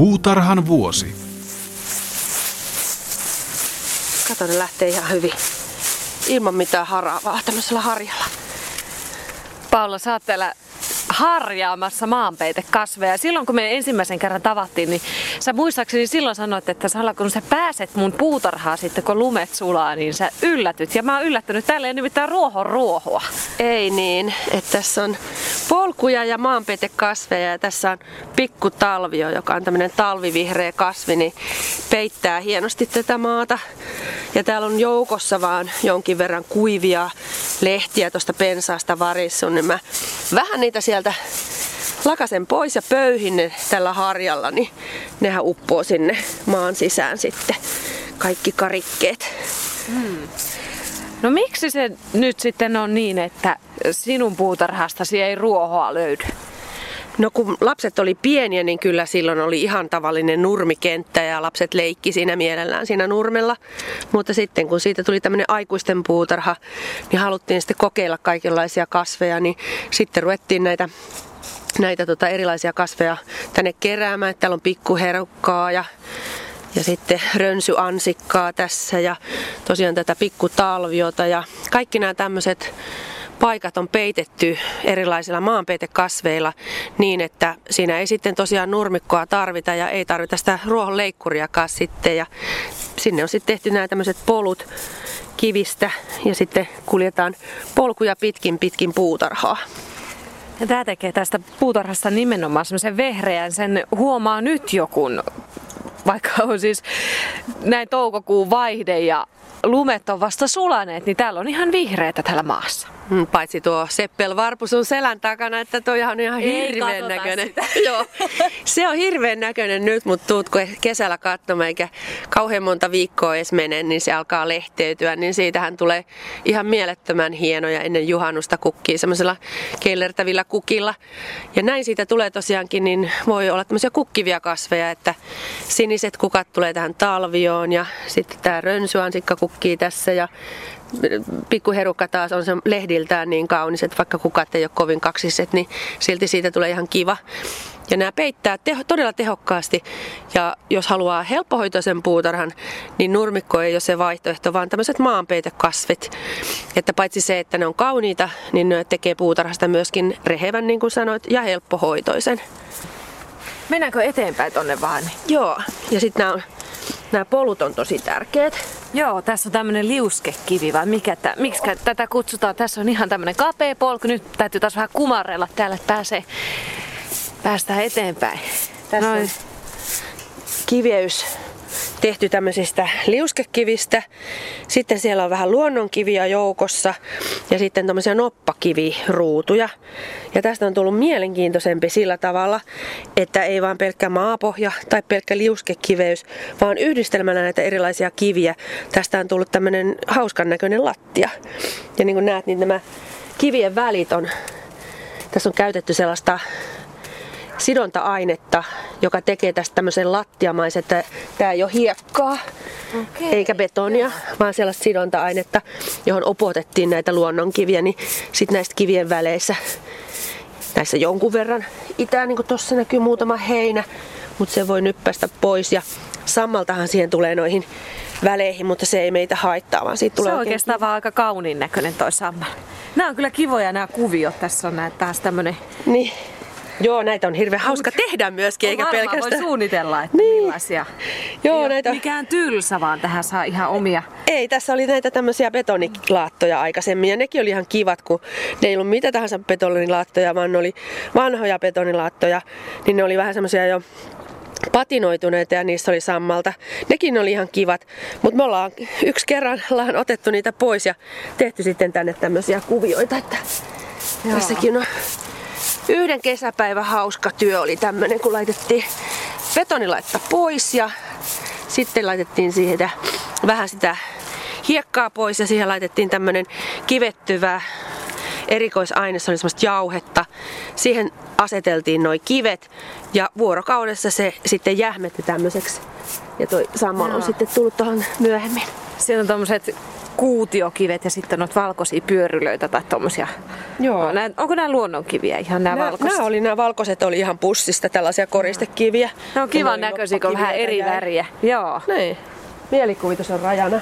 Puutarhan vuosi. Kato, ne lähtee ihan hyvin. Ilman mitään haravaa tämmöisellä harjalla. Paula, sä oot täällä harjaamassa maanpeitekasveja. Silloin kun me ensimmäisen kerran tavattiin, niin sä muistaakseni silloin sanoit, että sä, kun sä pääset mun puutarhaa sitten, kun lumet sulaa, niin sä yllätyt. Ja mä oon yllättynyt. Täällä ei nimittäin ruohon ruohoa. Ei niin, että tässä on polkuja ja maanpeitekasveja ja tässä on pikku talvio, joka on tämmöinen talvivihreä kasvi, niin peittää hienosti tätä maata. Ja täällä on joukossa vaan jonkin verran kuivia lehtiä tuosta pensaasta varissun, niin mä vähän niitä sieltä lakasen pois ja pöyhin ne tällä harjalla, niin nehän uppoo sinne maan sisään sitten kaikki karikkeet. Hmm. No miksi se nyt sitten on niin, että sinun puutarhastasi ei ruohoa löydy? No kun lapset oli pieniä, niin kyllä silloin oli ihan tavallinen nurmikenttä ja lapset leikki siinä mielellään siinä nurmella. Mutta sitten kun siitä tuli tämmöinen aikuisten puutarha, niin haluttiin sitten kokeilla kaikenlaisia kasveja, niin sitten ruvettiin näitä näitä tota erilaisia kasveja tänne keräämään. Täällä on pikkuherukkaa ja, ja sitten rönsyansikkaa tässä ja tosiaan tätä pikkutalviota ja kaikki nämä tämmöiset paikat on peitetty erilaisilla maanpeitekasveilla niin, että siinä ei sitten tosiaan nurmikkoa tarvita ja ei tarvita sitä ruohonleikkuriakaan sitten. Ja sinne on sitten tehty nämä tämmöiset polut kivistä ja sitten kuljetaan polkuja pitkin pitkin puutarhaa. Ja tämä tekee tästä puutarhasta nimenomaan semmoisen vehreän. Sen huomaa nyt jo, kun vaikka on siis näin toukokuun vaihde ja lumet on vasta sulaneet, niin täällä on ihan vihreitä täällä maassa. Mm, paitsi tuo Seppel Varpu sun selän takana, että toi on ihan hirveän näköinen. Joo, se on hirveän näköinen nyt, mutta tuut kun kesällä katsomaan eikä kauhean monta viikkoa edes mene, niin se alkaa lehteytyä, niin siitähän tulee ihan mielettömän hienoja ennen juhannusta kukkii semmoisella kellertävillä kukilla. Ja näin siitä tulee tosiaankin, niin voi olla tämmöisiä kukkivia kasveja, että siniset kukat tulee tähän talvioon ja sitten tämä rönsyansikka kukkii tässä ja pikkuherukka taas on se lehdiltään niin kaunis, että vaikka kukat ei ole kovin kaksiset, niin silti siitä tulee ihan kiva. Ja nämä peittää teho, todella tehokkaasti. Ja jos haluaa helppohoitoisen puutarhan, niin nurmikko ei ole se vaihtoehto, vaan tämmöiset maanpeitekasvit. Että paitsi se, että ne on kauniita, niin ne tekee puutarhasta myöskin rehevän, niin kuin sanoit, ja helppohoitoisen. Mennäänkö eteenpäin tonne vaan? Joo, ja sitten nämä, nämä polut on tosi tärkeät. Joo, tässä on tämmöinen liuskekivi, vai mikä tä, miksi tätä kutsutaan? Tässä on ihan tämmöinen kapea polku. Nyt täytyy taas vähän kumarella täällä, että pääsee, päästään eteenpäin. Tässä Noin. on kiveys tehty tämmöisistä liuskekivistä. Sitten siellä on vähän luonnonkiviä joukossa ja sitten tämmöisiä noppakiviruutuja. Ja tästä on tullut mielenkiintoisempi sillä tavalla, että ei vaan pelkkä maapohja tai pelkkä liuskekiveys, vaan yhdistelmänä näitä erilaisia kiviä. Tästä on tullut tämmöinen hauskan näköinen lattia. Ja niin kuin näet, niin nämä kivien välit on, tässä on käytetty sellaista sidonta-ainetta, joka tekee tästä tämmöisen lattiamaisen, että tämä ei ole hiekkaa okay. eikä betonia, Joo. vaan sellaista sidonta-ainetta, johon opotettiin näitä luonnonkiviä, niin sitten näistä kivien väleissä näissä jonkun verran itään, niin kuin tuossa näkyy muutama heinä, mutta se voi nyppästä pois ja sammaltahan siihen tulee noihin väleihin, mutta se ei meitä haittaa, vaan siitä tulee Se on oikeastaan vaan aika kauniin näköinen toi sammal. Nämä on kyllä kivoja nämä kuviot. Tässä on näitä taas tämmönen niin. Joo, näitä on hirveän hauska tehdä myöskin, eikä pelkästään... voi suunnitella, että niin. millaisia. Joo, näitä... Mikään tylsä, vaan tähän saa ihan omia. Ei, tässä oli näitä tämmöisiä betonilaattoja aikaisemmin, ja nekin oli ihan kivat, kun ne ei ollut mitä tahansa betonilaattoja, vaan ne oli vanhoja betonilaattoja, niin ne oli vähän semmoisia jo patinoituneita ja niissä oli sammalta. Nekin oli ihan kivat, mutta me ollaan yksi kerran ollaan otettu niitä pois ja tehty sitten tänne tämmöisiä kuvioita, että Joo. tässäkin on yhden kesäpäivän hauska työ oli tämmönen, kun laitettiin betonilaetta pois ja sitten laitettiin siihen vähän sitä hiekkaa pois ja siihen laitettiin tämmönen kivettyvä erikoisaine, se oli semmoista jauhetta. Siihen aseteltiin noin kivet ja vuorokaudessa se sitten jähmetti tämmöiseksi. Ja toi samalla on sitten tullut tuohon myöhemmin. Siinä on tommoset kuutiokivet ja sitten noita valkoisia pyörylöitä tai tommosia. Joo. Nää, onko nämä luonnonkiviä ihan nämä valkoiset? Nämä oli nämä valkoiset oli ihan pussista tällaisia koristekiviä. Ne on kivan näköisiä, kun vähän eri jäi. väriä. Joo. Niin. Mielikuvitus on rajana.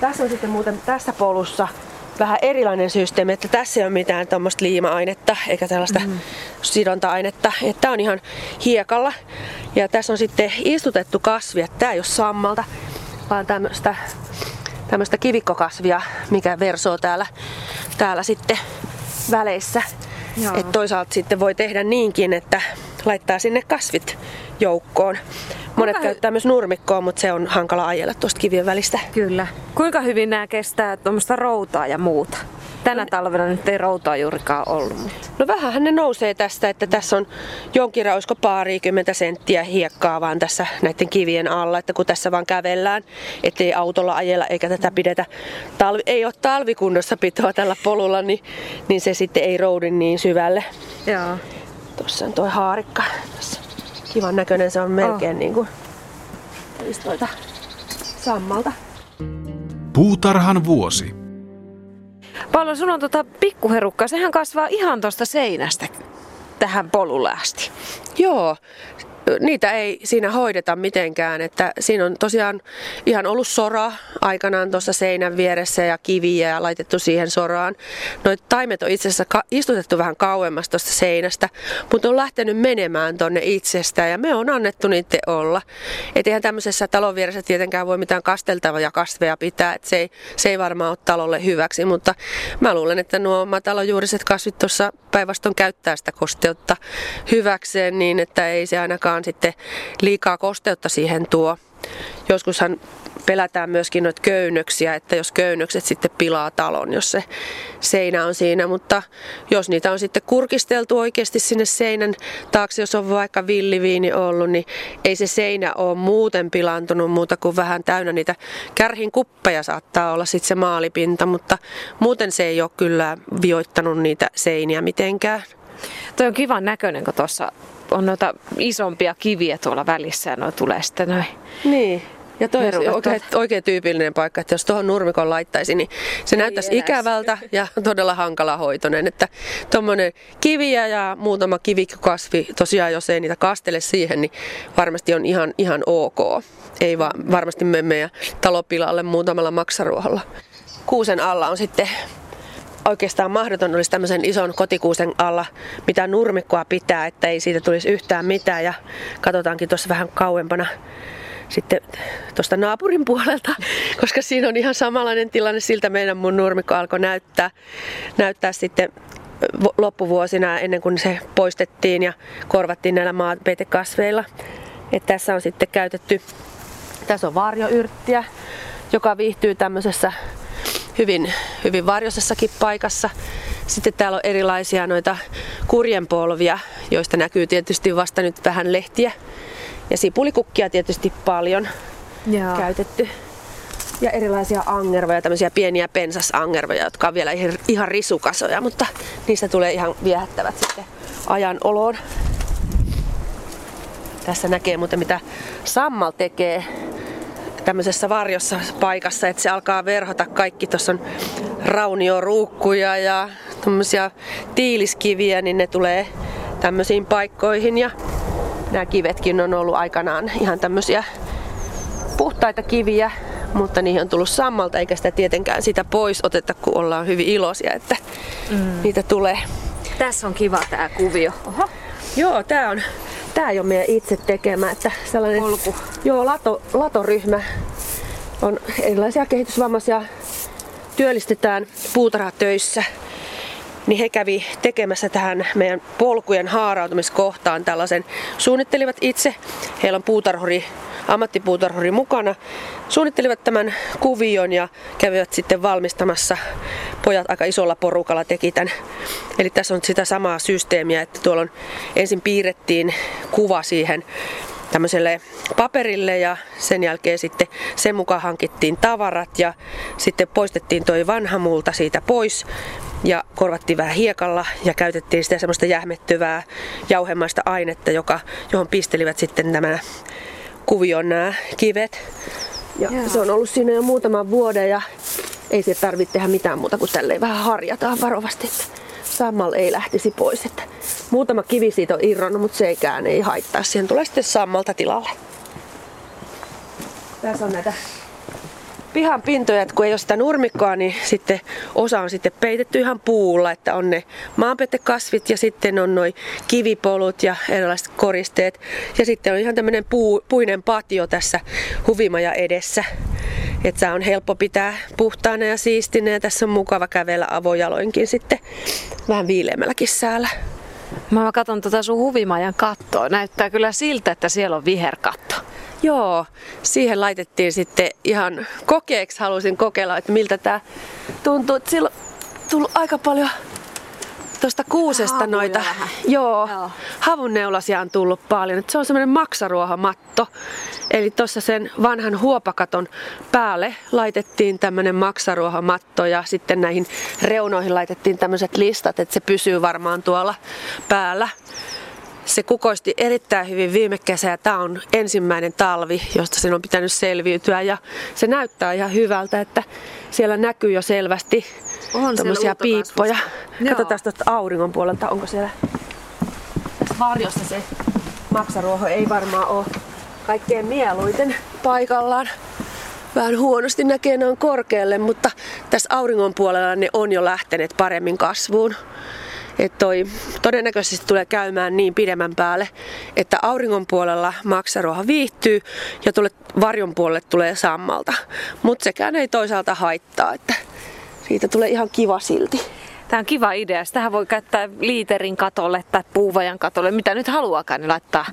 Tässä on sitten muuten tässä polussa vähän erilainen systeemi, että tässä ei ole mitään tuommoista liima-ainetta eikä tällaista mm. sidonta-ainetta. Että on ihan hiekalla. Ja tässä on sitten istutettu kasvia. Tämä ei ole sammalta, vaan tämmöistä tämmöistä kivikkokasvia, mikä versoo täällä, täällä sitten väleissä. Et toisaalta sitten voi tehdä niinkin, että laittaa sinne kasvit joukkoon. Monet Kuinka käyttää hy- myös nurmikkoa, mutta se on hankala ajella tuosta kivien välistä. Kyllä. Kuinka hyvin nämä kestää tuommoista routaa ja muuta? Tänä talvena nyt ei routaa juurikaan ollut. Mutta. No vähän ne nousee tästä, että tässä on jonkin rausko parikymmentä senttiä hiekkaa vaan tässä näiden kivien alla, että kun tässä vaan kävellään, ettei autolla ajella eikä tätä pidetä, talvi, ei ole talvikunnossa pitoa tällä polulla, niin, niin se sitten ei roudi niin syvälle. Joo. Tuossa on toi haarikka. Tuossa. Kivan näköinen se on melkein oh. niin kuin sammalta. Puutarhan vuosi. Paula, sun on tota pikkuherukka, sehän kasvaa ihan tuosta seinästä tähän polulle asti. Joo, niitä ei siinä hoideta mitenkään. Että siinä on tosiaan ihan ollut sora aikanaan tuossa seinän vieressä ja kiviä ja laitettu siihen soraan. Noit taimet on itse asiassa istutettu vähän kauemmas tuosta seinästä, mutta on lähtenyt menemään tonne itsestä ja me on annettu niiden olla. Et eihän tämmöisessä talon vieressä tietenkään voi mitään kasteltavia kasveja pitää, että se ei, se ei varmaan ole talolle hyväksi, mutta mä luulen, että nuo matalojuuriset kasvit tuossa päinvastoin käyttää sitä kosteutta hyväkseen niin, että ei se ainakaan sitten liikaa kosteutta siihen tuo. Joskushan pelätään myöskin noita köynnöksiä, että jos köynnökset sitten pilaa talon, jos se seinä on siinä, mutta jos niitä on sitten kurkisteltu oikeasti sinne seinän taakse, jos on vaikka villiviini ollut, niin ei se seinä ole muuten pilantunut muuta kuin vähän täynnä niitä kärhin kuppeja saattaa olla sitten se maalipinta, mutta muuten se ei ole kyllä vioittanut niitä seiniä mitenkään. Toi on kivan näköinen, kun tuossa on noita isompia kiviä tuolla välissä ja noin tulee sitten noin. Niin. Ja toi on oikein, oikein tyypillinen paikka, että jos tuohon nurmikon laittaisi, niin se Ei näyttäisi edes. ikävältä ja todella hankala hoitoinen. Että tuommoinen kiviä ja muutama kivikasvi, tosiaan jos ei niitä kastele siihen, niin varmasti on ihan, ihan ok. Ei vaan varmasti mene meidän talopilalle muutamalla maksaruohalla. Kuusen alla on sitten oikeastaan mahdoton olisi tämmöisen ison kotikuusen alla mitä nurmikkoa pitää, että ei siitä tulisi yhtään mitään. Ja katsotaankin tuossa vähän kauempana sitten tuosta naapurin puolelta, koska siinä on ihan samanlainen tilanne siltä meidän mun nurmikko alkoi näyttää, näyttää sitten loppuvuosina ennen kuin se poistettiin ja korvattiin näillä maapeitekasveilla. Et tässä on sitten käytetty, tässä on varjoyrttiä, joka viihtyy tämmöisessä hyvin, hyvin varjoisessakin paikassa. Sitten täällä on erilaisia noita kurjenpolvia, joista näkyy tietysti vasta nyt vähän lehtiä. Ja sipulikukkia tietysti paljon Jaa. käytetty. Ja erilaisia angervoja, tämmöisiä pieniä pensasangervoja, jotka on vielä ihan, risukasoja, mutta niistä tulee ihan viehättävät sitten ajan oloon. Tässä näkee muuten mitä Sammal tekee tämmöisessä varjossa paikassa, että se alkaa verhota kaikki. Tuossa on raunioruukkuja ja tämmöisiä tiiliskiviä, niin ne tulee tämmöisiin paikkoihin. Ja nämä kivetkin on ollut aikanaan ihan tämmöisiä puhtaita kiviä, mutta niihin on tullut sammalta, eikä sitä tietenkään sitä pois oteta, kun ollaan hyvin iloisia, että mm. niitä tulee. Tässä on kiva tämä kuvio. Oho. Joo, tämä on Tää ei ole meidän itse tekemä, että sellainen Polku. Joo, lato, latoryhmä on erilaisia kehitysvammaisia työllistetään puutarhatöissä niin he kävi tekemässä tähän meidän polkujen haarautumiskohtaan tällaisen. Suunnittelivat itse, heillä on puutarhuri, ammattipuutarhuri mukana, suunnittelivat tämän kuvion ja kävivät sitten valmistamassa. Pojat aika isolla porukalla teki tämän. Eli tässä on sitä samaa systeemiä, että tuolla on ensin piirrettiin kuva siihen tämmöiselle paperille ja sen jälkeen sitten sen mukaan hankittiin tavarat ja sitten poistettiin toi vanha multa siitä pois ja korvattiin vähän hiekalla ja käytettiin sitä semmoista jähmettyvää jauhemaista ainetta, joka, johon pistelivät sitten nämä kuvion nämä kivet. Ja se on ollut siinä jo muutaman vuoden ja ei se tarvitse tehdä mitään muuta kuin tälleen vähän harjataan varovasti, että sammal ei lähtisi pois. Että muutama kivi siitä on irronnut, mutta sekään ei haittaa. Siihen tulee sitten sammalta tilalle. Tässä on näitä pihan pintoja, että kun ei ole sitä nurmikkoa, niin sitten osa on sitten peitetty ihan puulla, että on ne maanpetekasvit ja sitten on noin kivipolut ja erilaiset koristeet. Ja sitten on ihan tämmöinen puu, puinen patio tässä huvimaja edessä. Että on helppo pitää puhtaana ja siistinä ja tässä on mukava kävellä avojaloinkin sitten vähän viileämmälläkin säällä. Mä katson tuota sun huvimajan kattoa. Näyttää kyllä siltä, että siellä on viherkatto. Joo, siihen laitettiin sitten ihan kokeeksi, halusin kokeilla, että miltä tämä tuntuu. Silloin tullut aika paljon tuosta kuusesta Havuja noita. Vähän. Joo, Joo. havunneulasia on tullut paljon. Et se on semmoinen maksaruohamatto. Eli tuossa sen vanhan huopakaton päälle laitettiin tämmöinen maksaruohamatto ja sitten näihin reunoihin laitettiin tämmöiset listat, että se pysyy varmaan tuolla päällä. Se kukoisti erittäin hyvin viime kesä ja tämä on ensimmäinen talvi, josta sen on pitänyt selviytyä ja se näyttää ihan hyvältä, että siellä näkyy jo selvästi on piippoja. Joo. Katsotaan tuosta auringon puolelta, onko siellä tässä varjossa se maksaruoho ei varmaan ole kaikkein mieluiten paikallaan. Vähän huonosti näkee ne on korkealle, mutta tässä auringon puolella ne on jo lähteneet paremmin kasvuun. Että toi todennäköisesti tulee käymään niin pidemmän päälle, että auringon puolella maksaruoha viihtyy ja tulle varjon puolelle tulee sammalta. Mutta sekään ei toisaalta haittaa, että siitä tulee ihan kiva silti. Tämä on kiva idea. Tähän voi käyttää liiterin katolle tai puuvajan katolle, mitä nyt haluakaan, niin laittaa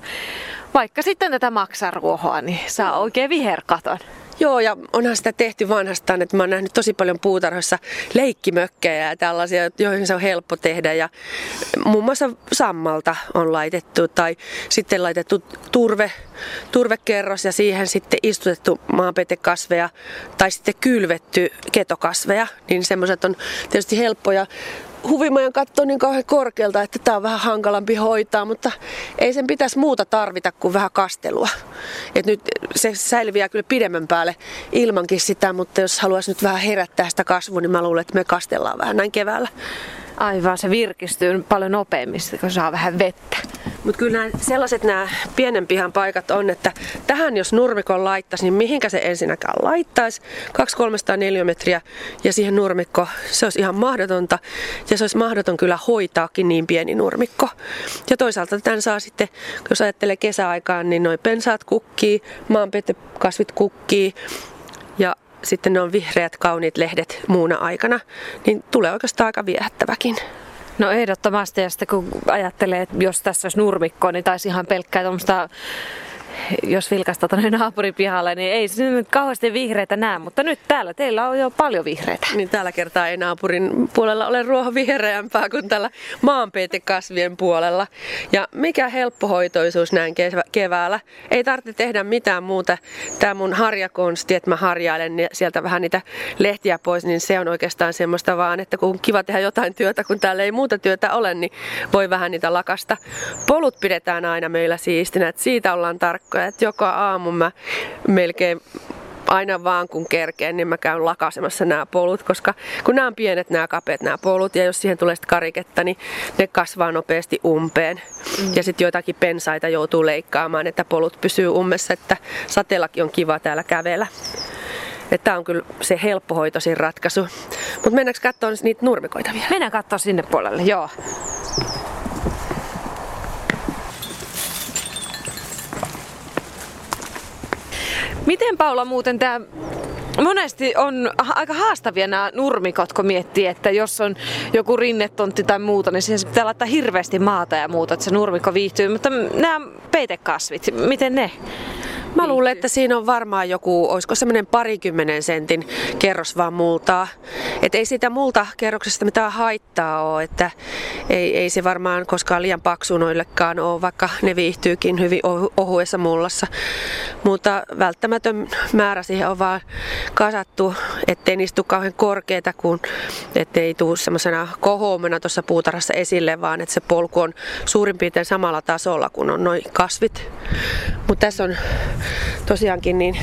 vaikka sitten tätä maksaruohoa, niin saa oikein viherkaton. Joo, ja onhan sitä tehty vanhastaan, että mä oon nähnyt tosi paljon puutarhoissa leikkimökkejä ja tällaisia, joihin se on helppo tehdä. Ja muun muassa sammalta on laitettu tai sitten laitettu turve, turvekerros ja siihen sitten istutettu maapetekasveja tai sitten kylvetty ketokasveja. Niin semmoiset on tietysti helppoja huvimajan katto niin kauhean korkealta, että tämä on vähän hankalampi hoitaa, mutta ei sen pitäisi muuta tarvita kuin vähän kastelua. Et nyt se säilyviää kyllä pidemmän päälle ilmankin sitä, mutta jos haluaisi nyt vähän herättää sitä kasvua, niin mä luulen, että me kastellaan vähän näin keväällä. Aivan, se virkistyy paljon nopeammin, kun saa vähän vettä. Mutta kyllä nämä, sellaiset nämä pienen pihan paikat on, että tähän jos nurmikon laittaisi, niin mihinkä se ensinnäkään laittaisi. 200-300 metriä ja siihen nurmikko, se olisi ihan mahdotonta. Ja se olisi mahdoton kyllä hoitaakin niin pieni nurmikko. Ja toisaalta tämän saa sitten, jos ajattelee kesäaikaan, niin noin pensaat kukkii, maanpetekasvit kukkii ja sitten ne on vihreät kauniit lehdet muuna aikana, niin tulee oikeastaan aika viehättäväkin. No ehdottomasti, ja sitten kun ajattelee, että jos tässä olisi nurmikko, niin taisi ihan pelkkää tuommoista jos vilkasta tuonne naapuripihalle, niin ei se nyt kauheasti vihreitä näe, mutta nyt täällä teillä on jo paljon vihreitä. Niin tällä kertaa ei naapurin puolella ole ruoho vihreämpää kuin tällä maanpeitekasvien puolella. Ja mikä helppohoitoisuus näin keväällä. Ei tarvitse tehdä mitään muuta. Tämä mun harjakonsti, että mä harjailen sieltä vähän niitä lehtiä pois, niin se on oikeastaan semmoista vaan, että kun kiva tehdä jotain työtä, kun täällä ei muuta työtä ole, niin voi vähän niitä lakasta. Polut pidetään aina meillä siistinä, että siitä ollaan tarkka tarkkoja, että joka aamu mä melkein aina vaan kun kerkeen, niin mä käyn lakasemassa nämä polut, koska kun nämä on pienet nämä kapeat nämä polut ja jos siihen tulee sitten kariketta, niin ne kasvaa nopeasti umpeen. Mm. Ja sitten joitakin pensaita joutuu leikkaamaan, että polut pysyy ummessa, että sateellakin on kiva täällä kävellä. Tämä on kyllä se helppohoitoisin ratkaisu. Mutta mennäänkö katsomaan niitä nurmikoita vielä? Mennään katsoa sinne puolelle, joo. Miten Paula muuten tämä Monesti on aika haastavia nämä nurmikot, kun miettii, että jos on joku rinnetontti tai muuta, niin siihen pitää laittaa hirveästi maata ja muuta, että se nurmikko viihtyy. Mutta nämä peitekasvit, miten ne? Mä luulen, että siinä on varmaan joku, olisiko semmoinen parikymmenen sentin kerros vaan multaa. Et ei siitä multa kerroksesta mitään haittaa ole, että ei, ei se varmaan koskaan liian paksu noillekaan ole, vaikka ne viihtyykin hyvin ohuessa mullassa. Mutta välttämätön määrä siihen on vaan kasattu, ettei niistä tule kauhean korkeita, kun ettei tule semmoisena kohoumena tuossa puutarhassa esille, vaan että se polku on suurin piirtein samalla tasolla kuin on noin kasvit. Mutta tässä on tosiaankin niin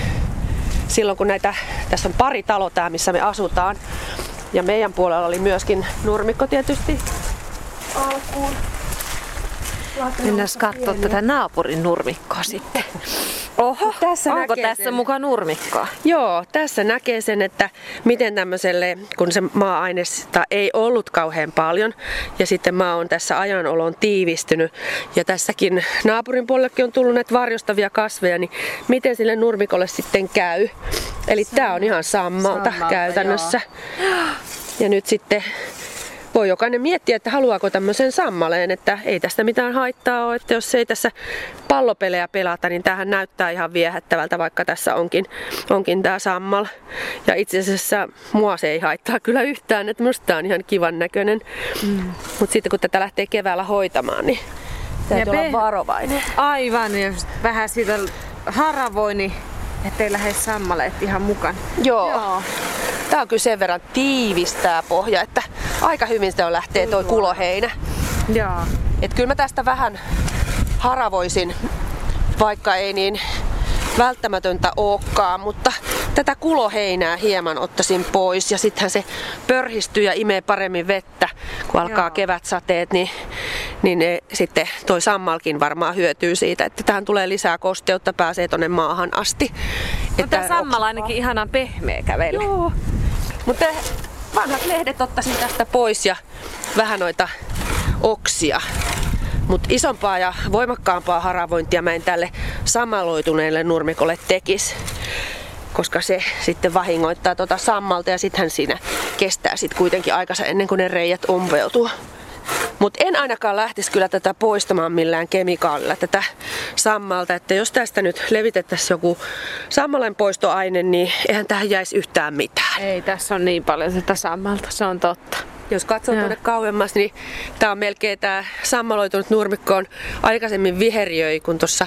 silloin kun näitä, tässä on pari talo tää, missä me asutaan. Ja meidän puolella oli myöskin nurmikko tietysti alkuun. Mennään katsoa tätä naapurin nurmikkoa sitten. Oho, tässä onko tässä sen. mukaan nurmikkoa? Joo, tässä näkee sen, että miten tämmöiselle, kun se maa-ainesta ei ollut kauhean paljon ja sitten maa on tässä ajanolon tiivistynyt ja tässäkin naapurin puolellekin on tullut näitä varjostavia kasveja, niin miten sille nurmikolle sitten käy. Eli tämä on ihan sammalta, sammalta käytännössä. Joo. Ja nyt sitten voi jokainen miettiä, että haluaako tämmöisen sammaleen, että ei tästä mitään haittaa ole, että jos ei tässä pallopelejä pelata, niin tähän näyttää ihan viehättävältä, vaikka tässä onkin, onkin tämä sammal. Ja itse asiassa mua se ei haittaa kyllä yhtään, että minusta tämä on ihan kivan näköinen. Mm. Mutta sitten kun tätä lähtee keväällä hoitamaan, niin täytyy olla varovainen. Aivan, ja vähän siitä haravoi, niin ettei lähde sammaleet ihan mukaan. Joo. Joo. Tää on kyllä sen verran tiivistää pohja, että aika hyvin se on lähtee toi kuloheinä. Joo. Et kyllä mä tästä vähän haravoisin, vaikka ei niin välttämätöntä olekaan, mutta tätä kuloheinää hieman ottaisin pois ja sittenhän se pörhistyy ja imee paremmin vettä, kun alkaa Joo. kevätsateet, niin, niin ne, sitten toi sammalkin varmaan hyötyy siitä, että tähän tulee lisää kosteutta, pääsee tonne maahan asti. No tämä sammal ainakin ihanan pehmeä kävelle. Joo. Mutta vanhat lehdet ottaisin tästä pois ja vähän noita oksia. Mutta isompaa ja voimakkaampaa haravointia mä en tälle samaloituneelle nurmikolle tekisi koska se sitten vahingoittaa tota sammalta ja sittenhän siinä kestää sitten kuitenkin aikansa ennen kuin ne reijät umpeutuu. Mutta en ainakaan lähtisi kyllä tätä poistamaan millään kemikaalilla, tätä sammalta. Että jos tästä nyt levitettäisiin joku sammalen poistoaine, niin eihän tähän jäisi yhtään mitään. Ei, tässä on niin paljon tätä sammalta, se on totta. Jos katsoo tuonne kauemmas, niin tämä on melkein tämä sammaloitunut nurmikko on aikaisemmin viheriöi kuin tuossa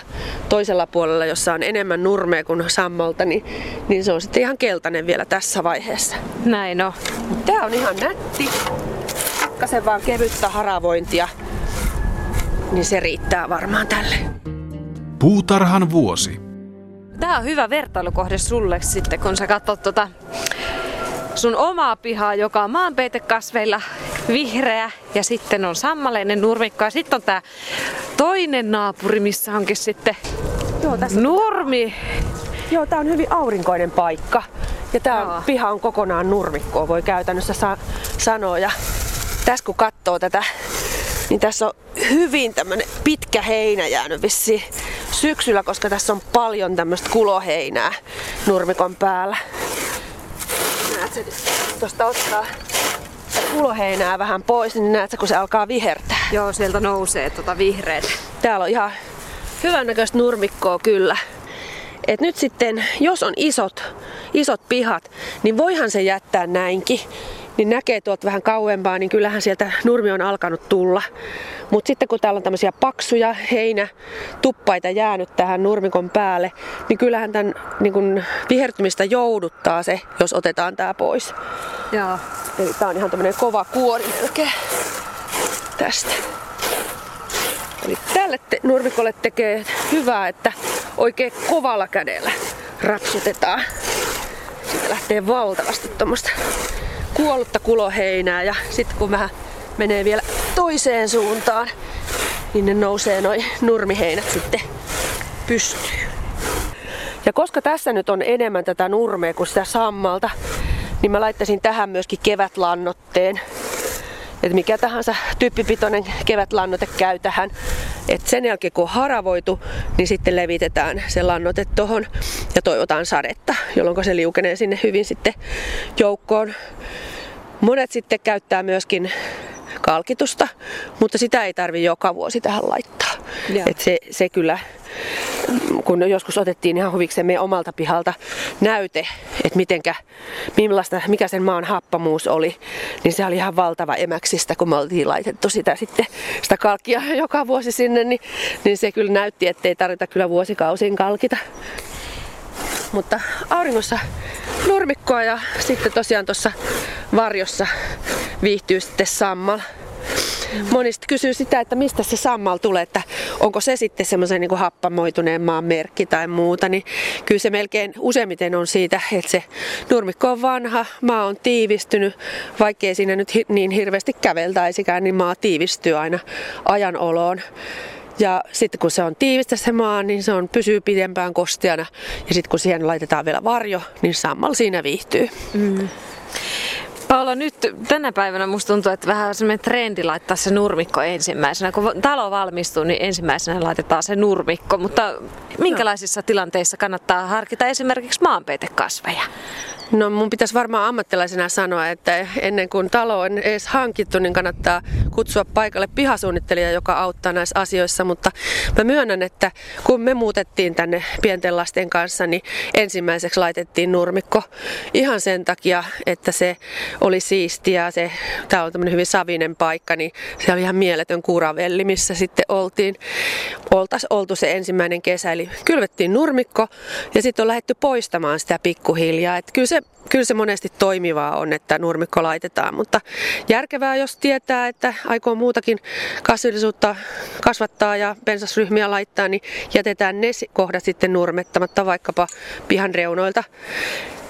toisella puolella, jossa on enemmän nurmea kuin sammolta, niin, niin se on sitten ihan keltainen vielä tässä vaiheessa. Näin on. Tämä on ihan nätti pikkasen vaan kevyttä haravointia, niin se riittää varmaan tälle. Puutarhan vuosi. Tämä on hyvä vertailukohde sulle sitten, kun sä katsot tota sun omaa pihaa, joka on maanpeitekasveilla vihreä ja sitten on sammaleinen nurmikko ja sitten on tää toinen naapuri, missä onkin sitten Joo, tässä nurmi. Joo, tää on hyvin aurinkoinen paikka. Ja tää piha on kokonaan nurmikkoa, voi käytännössä sa- sanoa. Ja tässä kun katsoo tätä, niin tässä on hyvin tämmönen pitkä heinä jäänyt vissi syksyllä, koska tässä on paljon tämmöistä kuloheinää nurmikon päällä. Näet sä, tuosta ottaa kuloheinää vähän pois, niin näet sä, kun se alkaa vihertää. Joo, sieltä nousee tota vihreät. Täällä on ihan hyvännäköistä nurmikkoa kyllä. Et nyt sitten, jos on isot, isot pihat, niin voihan se jättää näinkin niin näkee tuolta vähän kauempaa, niin kyllähän sieltä nurmi on alkanut tulla. Mutta sitten kun täällä on tämmöisiä paksuja heinä tuppaita jäänyt tähän nurmikon päälle, niin kyllähän tämän niin kun vihertymistä jouduttaa se, jos otetaan tää pois. Joo. Eli tää on ihan tämmönen kova kuori melkein tästä. Eli tälle te- nurmikolle tekee hyvää, että oikein kovalla kädellä rapsutetaan. Siitä lähtee valtavasti tuommoista kuollutta kuloheinää ja sitten kun vähän menee vielä toiseen suuntaan, niin ne nousee noin nurmiheinät sitten pystyyn. Ja koska tässä nyt on enemmän tätä nurmea kuin sitä sammalta, niin mä laittaisin tähän myöskin kevätlannotteen. Että mikä tahansa tyyppipitoinen kevätlannote käy tähän. Et sen jälkeen kun on haravoitu, niin sitten levitetään se lannote tohon ja toivotaan sadetta, jolloin se liukenee sinne hyvin sitten joukkoon. Monet sitten käyttää myöskin kalkitusta, mutta sitä ei tarvi joka vuosi tähän laittaa. Et se, se kyllä, kun joskus otettiin ihan huviksemme omalta pihalta näyte, että mitenkä, millaista, mikä sen maan happamuus oli, niin se oli ihan valtava emäksistä, kun me oltiin laitettu sitä sitten, sitä kalkia joka vuosi sinne, niin, niin se kyllä näytti, että ei tarvita kyllä vuosikausiin kalkita. Mutta auringossa nurmikkoa ja sitten tosiaan tuossa varjossa viihtyy sitten sammal. Mm. Monista kysyy sitä, että mistä se sammal tulee, että onko se sitten semmoisen niin happamoituneen maan merkki tai muuta. Niin kyllä se melkein useimmiten on siitä, että se nurmikko on vanha, maa on tiivistynyt, vaikkei siinä nyt niin hirveästi käveltäisikään, niin maa tiivistyy aina ajan oloon. Ja sitten kun se on tiivistä se maa, niin se on, pysyy pidempään kosteana. Ja sitten kun siihen laitetaan vielä varjo, niin sammal siinä viihtyy. Mm. Paula, nyt tänä päivänä musta tuntuu, että vähän semmoinen trendi laittaa se nurmikko ensimmäisenä. Kun talo valmistuu, niin ensimmäisenä laitetaan se nurmikko. Mutta minkälaisissa tilanteissa kannattaa harkita esimerkiksi maanpeitekasveja? No mun pitäisi varmaan ammattilaisena sanoa, että ennen kuin talo on edes hankittu, niin kannattaa kutsua paikalle pihasuunnittelija, joka auttaa näissä asioissa. Mutta mä myönnän, että kun me muutettiin tänne pienten lasten kanssa, niin ensimmäiseksi laitettiin nurmikko ihan sen takia, että se oli siistiä. Se, tää on tämmöinen hyvin savinen paikka, niin se oli ihan mieletön kuravelli, missä sitten oltiin. Oltais oltu se ensimmäinen kesä, eli kylvettiin nurmikko ja sitten on lähdetty poistamaan sitä pikkuhiljaa. Että kyllä se Bishop kyllä se monesti toimivaa on, että nurmikko laitetaan, mutta järkevää, jos tietää, että aikoo muutakin kasvillisuutta kasvattaa ja pensasryhmiä laittaa, niin jätetään ne kohdat sitten nurmettamatta vaikkapa pihan reunoilta.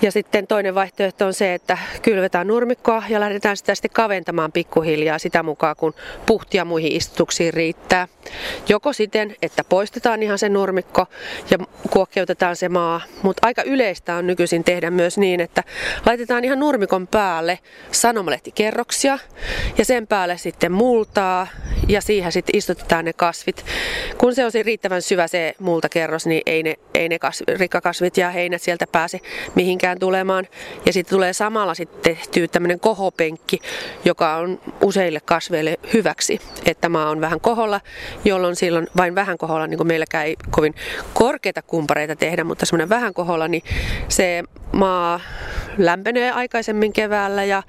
Ja sitten toinen vaihtoehto on se, että kylvetään nurmikkoa ja lähdetään sitä sitten kaventamaan pikkuhiljaa sitä mukaan, kun puhtia muihin istutuksiin riittää. Joko siten, että poistetaan ihan se nurmikko ja kuokkeutetaan se maa, mutta aika yleistä on nykyisin tehdä myös niin, että laitetaan ihan nurmikon päälle sanomalehtikerroksia ja sen päälle sitten multaa ja siihen sitten istutetaan ne kasvit. Kun se on riittävän syvä se multakerros, niin ei ne, ei ne kasvi, rikkakasvit ja heinät sieltä pääse mihinkään tulemaan. Ja sitten tulee samalla sitten tehtyä tämmöinen kohopenkki, joka on useille kasveille hyväksi, että maa on vähän koholla, jolloin silloin vain vähän koholla, niin kuin meilläkään ei kovin korkeita kumpareita tehdä, mutta semmoinen vähän koholla, niin se maa lämpenee aikaisemmin keväällä ja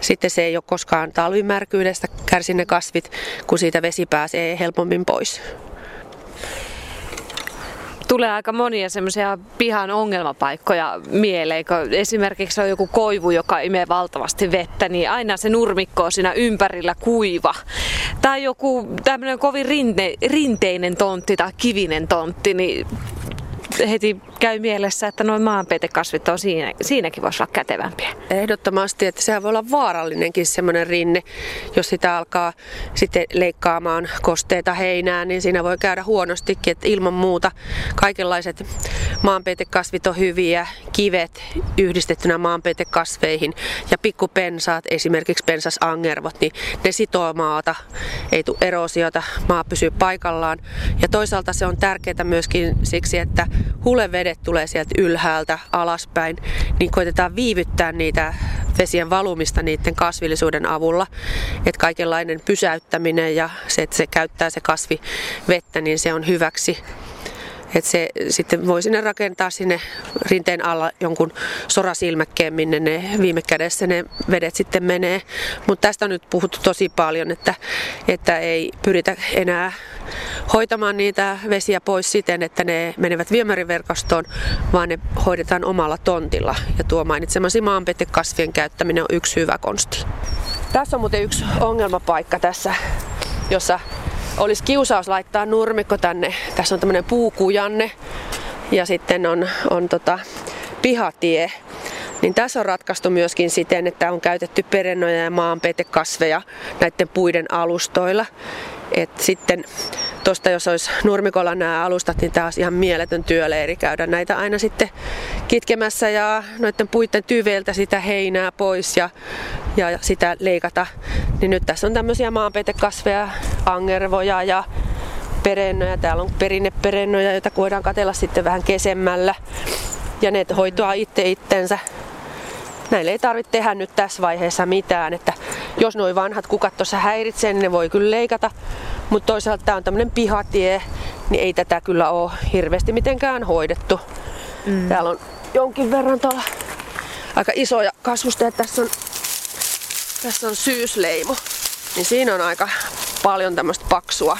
sitten se ei ole koskaan talvimärkyydestä kärsi ne kasvit, kun siitä vesi pääsee helpommin pois tulee aika monia semmoisia pihan ongelmapaikkoja mieleen, kun esimerkiksi on joku koivu, joka imee valtavasti vettä, niin aina se nurmikko on siinä ympärillä kuiva. Tai joku tämmöinen kovin rinte, rinteinen tontti tai kivinen tontti, niin heti käy mielessä, että noin maanpeitekasvit on siinä, siinäkin voisi olla kätevämpiä. Ehdottomasti, että sehän voi olla vaarallinenkin semmoinen rinne, jos sitä alkaa sitten leikkaamaan kosteita heinää, niin siinä voi käydä huonostikin, että ilman muuta kaikenlaiset maanpeitekasvit on hyviä, kivet yhdistettynä maanpeitekasveihin ja pikkupensaat, esimerkiksi pensasangervot, niin ne sitoo maata, ei tule erosiota, maa pysyy paikallaan. Ja toisaalta se on tärkeää myöskin siksi, että hulevedet tulee sieltä ylhäältä alaspäin, niin koitetaan viivyttää niitä vesien valumista niiden kasvillisuuden avulla. Että kaikenlainen pysäyttäminen ja se, että se käyttää se kasvi vettä, niin se on hyväksi että se sitten voi sinne rakentaa sinne rinteen alla jonkun sorasilmäkkeen, minne ne viime kädessä ne vedet sitten menee. Mutta tästä on nyt puhuttu tosi paljon, että, että ei pyritä enää hoitamaan niitä vesiä pois siten, että ne menevät viemäriverkostoon, vaan ne hoidetaan omalla tontilla. Ja tuo mainitsemasi maanpetekasvien käyttäminen on yksi hyvä konsti. Tässä on muuten yksi ongelmapaikka tässä, jossa olisi kiusaus laittaa nurmikko tänne. Tässä on tämmöinen puukujanne ja sitten on, on tota, pihatie. Niin tässä on ratkaistu myöskin siten, että on käytetty perennoja ja maanpeitekasveja näiden puiden alustoilla. Et sitten tuosta jos olisi nurmikolla nämä alustat, niin tämä olisi ihan mieletön työleiri käydä näitä aina sitten kitkemässä ja noiden puiden tyveiltä sitä heinää pois ja, ja sitä leikata. Niin nyt tässä on tämmöisiä maanpeitekasveja, angervoja ja perennoja. Täällä on perinneperennoja, joita voidaan katella sitten vähän kesemmällä. Ja ne hoitoa itse itsensä näille ei tarvitse tehdä nyt tässä vaiheessa mitään. Että jos nuo vanhat kukat tuossa häiritsee, niin ne voi kyllä leikata. Mutta toisaalta tämä on tämmöinen pihatie, niin ei tätä kyllä ole hirveästi mitenkään hoidettu. Mm. Täällä on jonkin verran tuolla aika isoja kasvusteja. Tässä on, tässä on syysleimo. Niin siinä on aika paljon tämmöistä paksua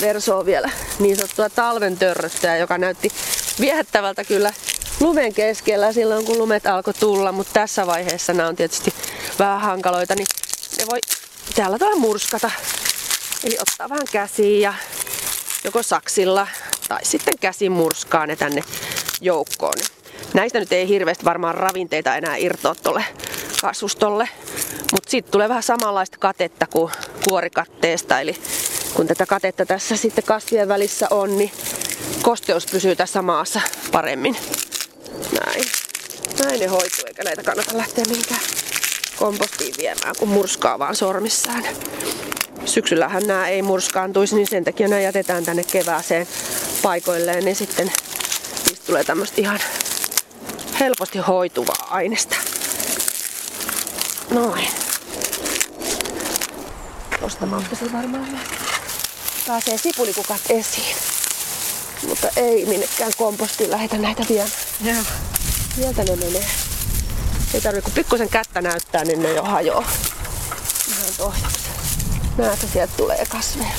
versoa vielä. Niin sanottua talven törröstä, joka näytti viehättävältä kyllä lumen keskellä silloin, kun lumet alkoi tulla, mutta tässä vaiheessa nämä on tietysti vähän hankaloita, niin ne voi täällä täällä murskata. Eli ottaa vähän käsiin ja joko saksilla tai sitten käsin murskaa ne tänne joukkoon. Näistä nyt ei hirveästi varmaan ravinteita enää irtoa tuolle kasvustolle, mutta sitten tulee vähän samanlaista katetta kuin kuorikatteesta. Eli kun tätä katetta tässä sitten kasvien välissä on, niin kosteus pysyy tässä maassa paremmin. Näin. Näin ne hoituu, eikä näitä kannata lähteä mihinkään kompostiin viemään, kun murskaa vaan sormissaan. Syksyllähän nämä ei murskaantuisi, niin sen takia nämä jätetään tänne kevääseen paikoilleen, niin sitten niistä tulee tämmöistä ihan helposti hoituvaa aineesta. Noin. Tosta se varmaan pääsee sipulikukat esiin. Mutta ei minnekään kompostiin lähetä näitä vielä. Joo. Sieltä ne menee. Ei tarvitse kun pikkusen kättä näyttää, niin ne jo hajoaa. Ihan tohjaksi. Näetkö, sieltä tulee kasveja.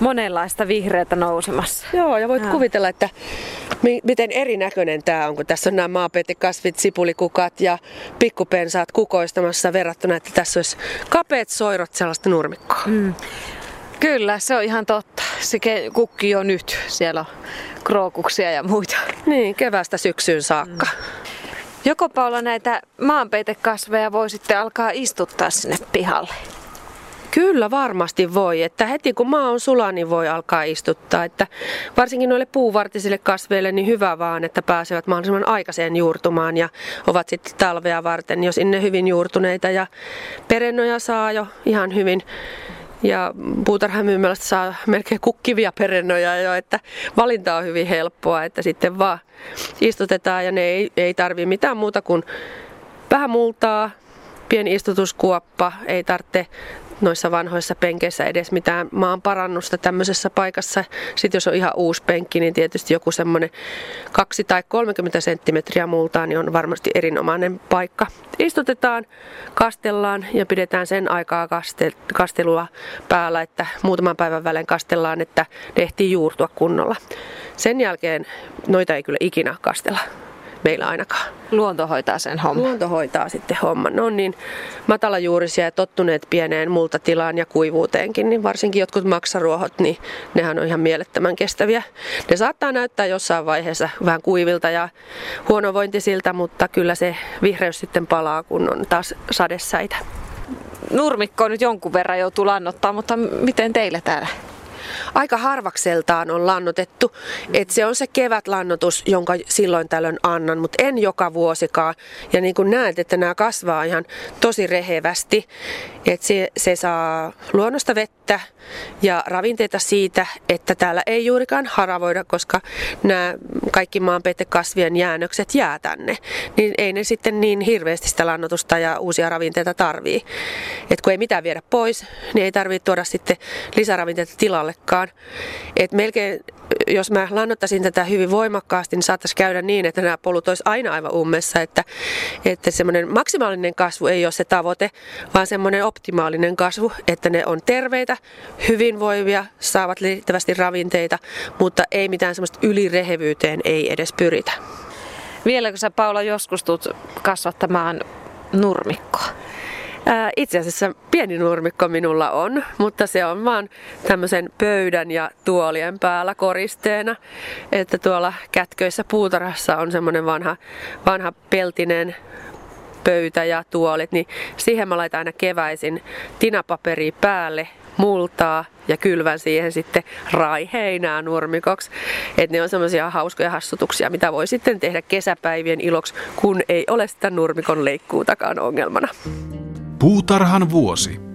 Monenlaista vihreätä nousemassa. Joo, ja voit ja. kuvitella, että mi- miten erinäköinen tämä on, kun tässä on nämä maapetikasvit, sipulikukat ja pikkupensaat kukoistamassa verrattuna, että tässä olisi kapeat soirot sellaista nurmikkoa. Mm. Kyllä, se on ihan totta. Se kukki jo nyt. Siellä on krookuksia ja muita. Niin, kevästä syksyyn saakka. Mm. Joko Paula näitä maanpeitekasveja voi sitten alkaa istuttaa sinne pihalle? Kyllä varmasti voi, että heti kun maa on sula, niin voi alkaa istuttaa. Että varsinkin noille puuvartisille kasveille niin hyvä vaan, että pääsevät mahdollisimman aikaiseen juurtumaan ja ovat sitten talvea varten, jos inne hyvin juurtuneita. Ja perennoja saa jo ihan hyvin ja puutarhamyymälästä saa melkein kukkivia perennoja jo, että valinta on hyvin helppoa, että sitten vaan istutetaan ja ne ei, ei tarvi mitään muuta kuin vähän multaa, pieni istutuskuoppa, ei tarvitse noissa vanhoissa penkeissä edes mitään maan parannusta tämmöisessä paikassa. Sitten jos on ihan uusi penkki, niin tietysti joku semmoinen 2 tai 30 senttimetriä multaa, niin on varmasti erinomainen paikka. Istutetaan, kastellaan ja pidetään sen aikaa kastelua päällä, että muutaman päivän välein kastellaan, että ne ehtii juurtua kunnolla. Sen jälkeen noita ei kyllä ikinä kastella meillä ainakaan. Luonto hoitaa sen homman. Luonto hoitaa sitten homman. Ne on niin matalajuurisia ja tottuneet pieneen multatilaan ja kuivuuteenkin, niin varsinkin jotkut maksaruohot, niin nehän on ihan mielettömän kestäviä. Ne saattaa näyttää jossain vaiheessa vähän kuivilta ja huonovointisilta, mutta kyllä se vihreys sitten palaa, kun on taas sadesäitä. Nurmikko nyt jonkun verran joutuu lannottaa, mutta miten teille täällä? Aika harvakseltaan on lannotettu. Et se on se kevätlannotus, jonka silloin tällöin annan, mutta en joka vuosikaan. Ja niin kuin näet, että nämä kasvaa ihan tosi rehevästi. Et se, se saa luonnosta vettä ja ravinteita siitä, että täällä ei juurikaan haravoida, koska nämä kaikki maanpeitekasvien jäännökset jää tänne. Niin ei ne sitten niin hirveästi sitä lannotusta ja uusia ravinteita tarvii. Et kun ei mitään viedä pois, niin ei tarvitse tuoda sitten lisäravinteita tilallekaan. Et melkein jos mä lannottaisin tätä hyvin voimakkaasti, niin saattaisi käydä niin, että nämä polut olisi aina aivan ummessa, että, että semmoinen maksimaalinen kasvu ei ole se tavoite, vaan semmoinen optimaalinen kasvu, että ne on terveitä, hyvinvoivia, saavat riittävästi ravinteita, mutta ei mitään semmoista ylirehevyyteen ei edes pyritä. Vieläkö sä Paula joskus tulet kasvattamaan nurmikkoa? Itse asiassa pieni nurmikko minulla on, mutta se on vaan tämmöisen pöydän ja tuolien päällä koristeena. Että tuolla kätköissä puutarhassa on semmoinen vanha, vanha peltinen pöytä ja tuolit, niin siihen mä laitan aina keväisin tinapaperia päälle, multaa ja kylvän siihen sitten raiheinää nurmikoksi. Että ne on semmoisia hauskoja hassutuksia, mitä voi sitten tehdä kesäpäivien iloksi, kun ei ole sitä nurmikon leikkuutakaan ongelmana. Puutarhan vuosi.